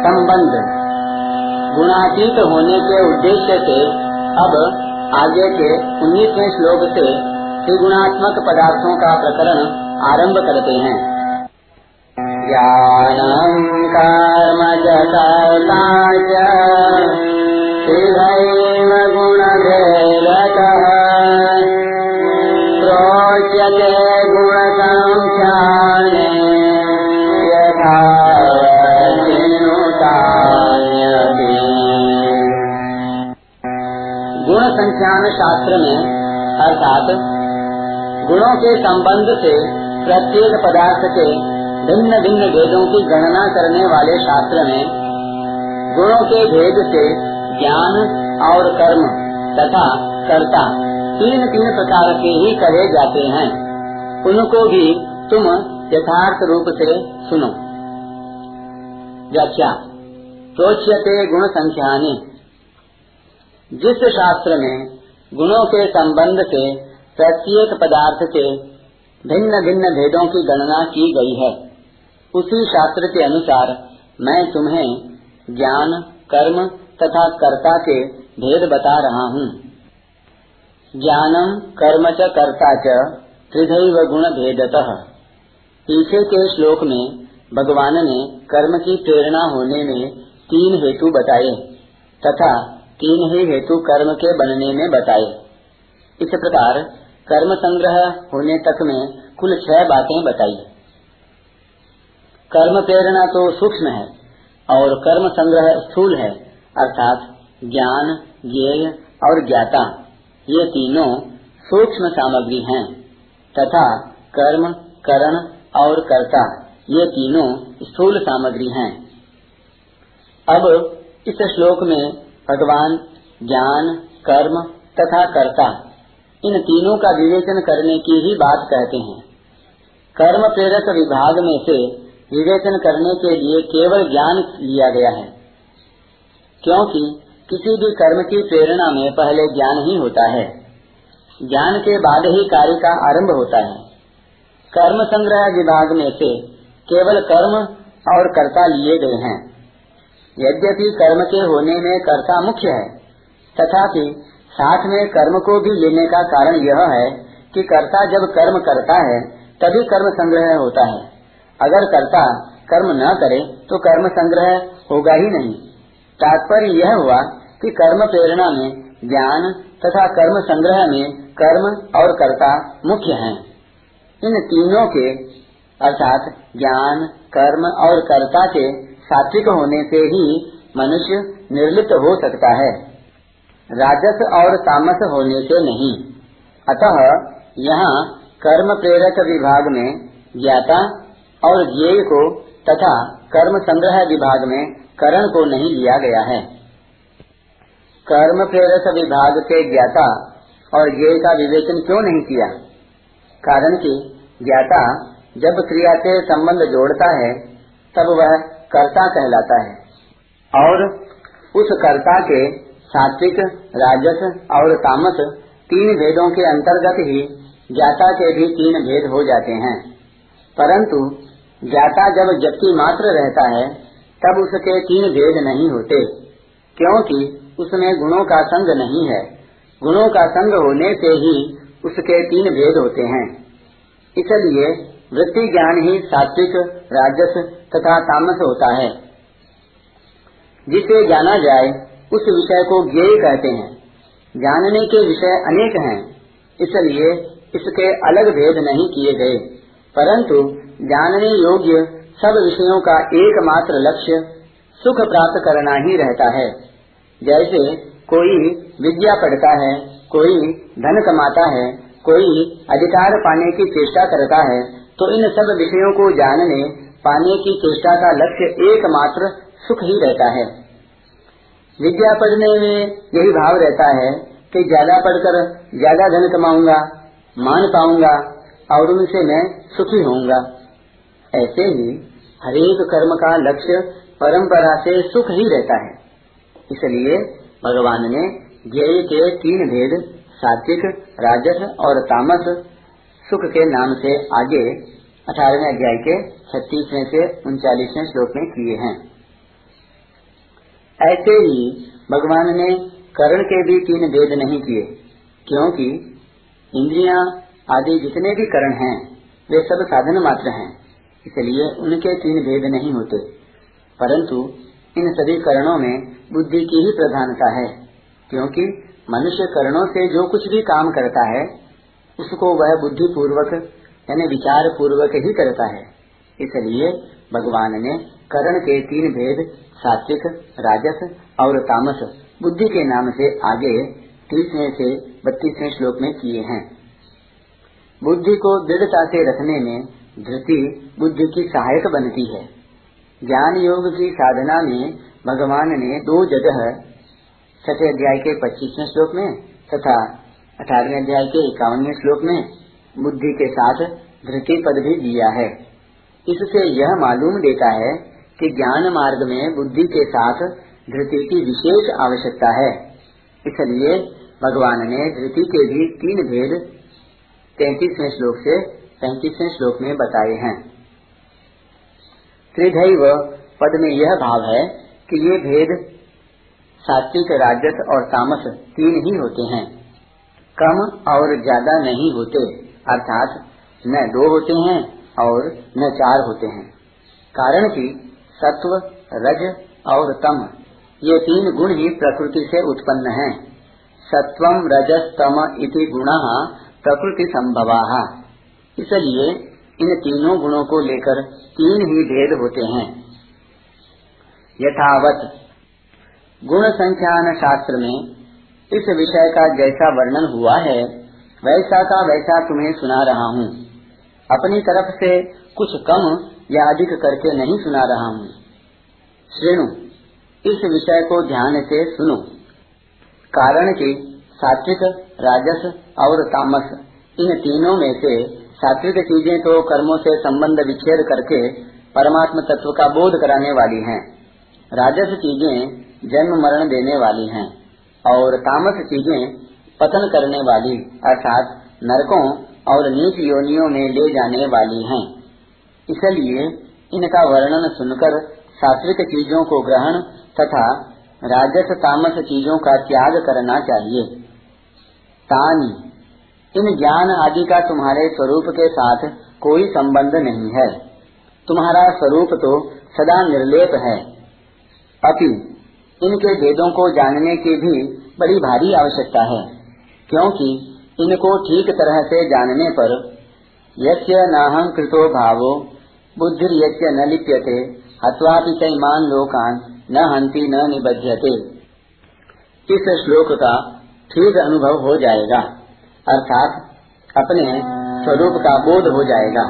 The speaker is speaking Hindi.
संबंध। गुणातीत होने के उद्देश्य से अब आगे के उन्नीसवें श्लोक से त्रिगुणात्मक पदार्थों का प्रकरण आरंभ करते हैं। ज्ञानम् कर्म च कर्ता च त्रिधैव गुणभेदतः, प्रोच्यते गुण संख्यान शास्त्र में, अर्थात गुणों के संबंध से प्रत्येक पदार्थ के भिन्न भिन्न भेदों की गणना करने वाले शास्त्र में, गुणों के भेद से ज्ञान और कर्म तथा कर्ता तीन तीन प्रकार के ही कहे जाते हैं। उनको भी तुम यथार्थ रूप से सुनो। व्याख्या। प्रोच्यते गुण संख्यानी जिस शास्त्र में गुणों के संबंध से प्रत्येक पदार्थ के भिन्न भिन्न भेदों की गणना की गई है, उसी शास्त्र के अनुसार मैं तुम्हें ज्ञान, कर्म तथा कर्ता के भेद बता रहा हूँ। ज्ञानम कर्म च कर्ता च गुण भेदतः। पीछे के श्लोक में भगवान ने कर्म की प्रेरणा होने में तीन हेतु बताए, तथा तीन ही हेतु कर्म के बनने में बताए। इस प्रकार कर्म संग्रह होने तक में कुल छह बातें बताई। कर्म प्रेरणा तो सूक्ष्म है, और कर्म संग्रह स्थूल है, अर्थात ज्ञान, ज्ञेय और ज्ञाता। ये तीनों सूक्ष्म सामग्री हैं, तथा कर्म, करण और कर्ता, ये तीनों स्थूल सामग्री हैं। अब इस श्लोक में भगवान ज्ञान, कर्म तथा कर्ता, इन तीनों का विवेचन करने की ही बात कहते हैं। कर्म प्रेरक विभाग में से विवेचन करने के लिए केवल ज्ञान लिया गया है, क्योंकि किसी भी कर्म की प्रेरणा में पहले ज्ञान ही होता है। ज्ञान के बाद ही कार्य का आरंभ होता है। कर्म संग्रह विभाग में से केवल कर्म और कर्ता लिए गए हैं। यद्यपि कर्म के होने में कर्ता मुख्य है, तथापि साथ में कर्म को भी लेने का कारण यह है कि कर्ता जब कर्म करता है, तभी कर्म संग्रह होता है अगर कर्ता कर्म न करे तो कर्म संग्रह होगा ही नहीं तात्पर्य यह हुआ कि कर्म प्रेरणा में ज्ञान तथा कर्म संग्रह में कर्म और कर्ता मुख्य हैं। इन तीनों के अर्थात ज्ञान, कर्म और कर्ता के सात्विक होने से ही मनुष्य निर्लिप्त हो सकता है। राजस और तामस होने से नहीं। अतः यहाँ कर्म प्रेरक विभाग में ज्ञाता और ज्ञेय को तथा कर्म संग्रह विभाग में करण को नहीं लिया गया है। कर्म प्रेरक विभाग के ज्ञाता और ज्ञेय का विवेचन क्यों नहीं किया? कारण कि ज्ञाता जब क्रिया से संबंध जोड़ता है, तब वह कर्ता कहलाता है। और उस कर्ता के सात्विक, राजस और तामस तीन भेदों के अंतर्गत ही जाता के भी तीन भेद हो जाते हैं। परंतु ज्ञाता जब जबकि मात्र रहता है, तब उसके तीन भेद नहीं होते, क्योंकि उसमें गुणों का संग नहीं है। गुणों का संग होने से ही उसके तीन भेद होते हैं। इसलिए वृत्ति ज्ञान ही सात्विक, राजस तथा तामस होता है। जिसे जाना जाए, उस विषय को ज्ञेय कहते हैं। जानने के विषय अनेक हैं, इसलिए इसके अलग भेद नहीं किए गए। परंतु जानने योग्य सब विषयों का एकमात्र लक्ष्य सुख प्राप्त करना ही रहता है। जैसे कोई विद्या पढ़ता है, कोई धन कमाता है, कोई अधिकार पाने की चेष्टा करता है तो इन सब विषयों को जानने, पाने की चेष्टा का लक्ष्य एकमात्र सुख ही रहता है। विद्या पढ़ने में यही भाव रहता है कि ज़्यादा पढ़कर ज़्यादा धन कमाऊँगा, मान पाऊँगा और उनसे मैं सुखी होऊँगा। ऐसे ही हरेक कर्म का लक्ष्य परंपरा से सुख ही रहता है। इसलिए भगवान ने ज्ञेय के तीन भेद, सात्विक, राजस और तामस सुख के नाम से आगे अठारहवें अध्याय के छत्तीसवें से उनचालीसवें श्लोक में किए हैं। ऐसे ही भगवान ने करण के भी तीन भेद नहीं किए, क्योंकि इंद्रियाँ आदि जितने भी करण हैं, वे सब साधन मात्र हैं, इसलिए उनके तीन भेद नहीं होते। परंतु इन सभी करणों में बुद्धि की ही प्रधानता है, क्योंकि मनुष्य करणों से जो कुछ भी काम करता है उसको वह बुद्धि पूर्वक यानी विचार पूर्वक ही करता है। इसलिए भगवान ने करण के तीन भेद, सात्विक, राजस और तामस, बुद्धि के नाम से आगे तीसवें से बत्तीसवें श्लोक में किए हैं। बुद्धि को दृढ़ता से रखने में धृति बुद्धि की सहायक बनती है। ज्ञान योग की साधना में भगवान ने दो जगह, छठे अध्याय के पच्चीसवें श्लोक में तथा अठारहवें अध्याय के इक्यावनवे श्लोक में बुद्धि के साथ धृति पद भी दिया है। इससे यह मालूम देता है कि ज्ञान मार्ग में बुद्धि के साथ धृति की विशेष आवश्यकता है। इसलिए भगवान ने धृति के भी तीन भेद तैतीसवें श्लोक से पैंतीसवें श्लोक में बताए हैं। त्रिधैव पद में यह भाव है कि ये भेद सात्विक, राजस और तामस तीन ही होते हैं। कम और ज़्यादा नहीं होते, अर्थात न दो होते हैं और न चार होते हैं। कारण कि सत्व, रज और तम, ये तीन गुण ही प्रकृति से उत्पन्न हैं। सत्वम रजस तम इति गुण प्रकृति संभवा इसलिए इन तीनों गुणों को लेकर तीन ही भेद होते हैं। यथावत गुण संख्यान शास्त्र में इस विषय का जैसा वर्णन हुआ है, वैसा का वैसा तुम्हें सुना रहा हूँ। अपनी तरफ़ से कुछ कम या अधिक करके नहीं सुना रहा हूँ। श्रेणु, इस विषय को ध्यान से सुनो। कारण कि, सात्विक, राजस और तामस, इन तीनों में से सात्विक चीज़ें तो कर्मों से संबंध विच्छेद करके परमात्म तत्व का बोध कराने वाली हैं। राजस चीज़ें जन्म मरण देने वाली हैं। और तामस चीज़ें पतन करने वाली, अर्थात नरकों और नीच योनियों में ले जाने वाली हैं। इसलिए इनका वर्णन सुनकर सात्विक चीज़ों को ग्रहण तथा राजस तामस चीज़ों का त्याग करना चाहिए। तानी, इन ज्ञान आदि का तुम्हारे स्वरूप के साथ कोई संबंध नहीं है। तुम्हारा स्वरूप तो सदा निर्लेप है। अति इनके भेदों को जानने की भी बड़ी भारी आवश्यकता है, क्योंकि इनको ठीक तरह से जानने पर यस्य नाहं कृतो भावो बुद्धि यस्य न लिप्यते, हत्वापि चैमान लोकान न हंति न निबध्यते। इस श्लोक का ठीक अनुभव हो जाएगा, अर्थात अपने स्वरूप का बोध हो जाएगा।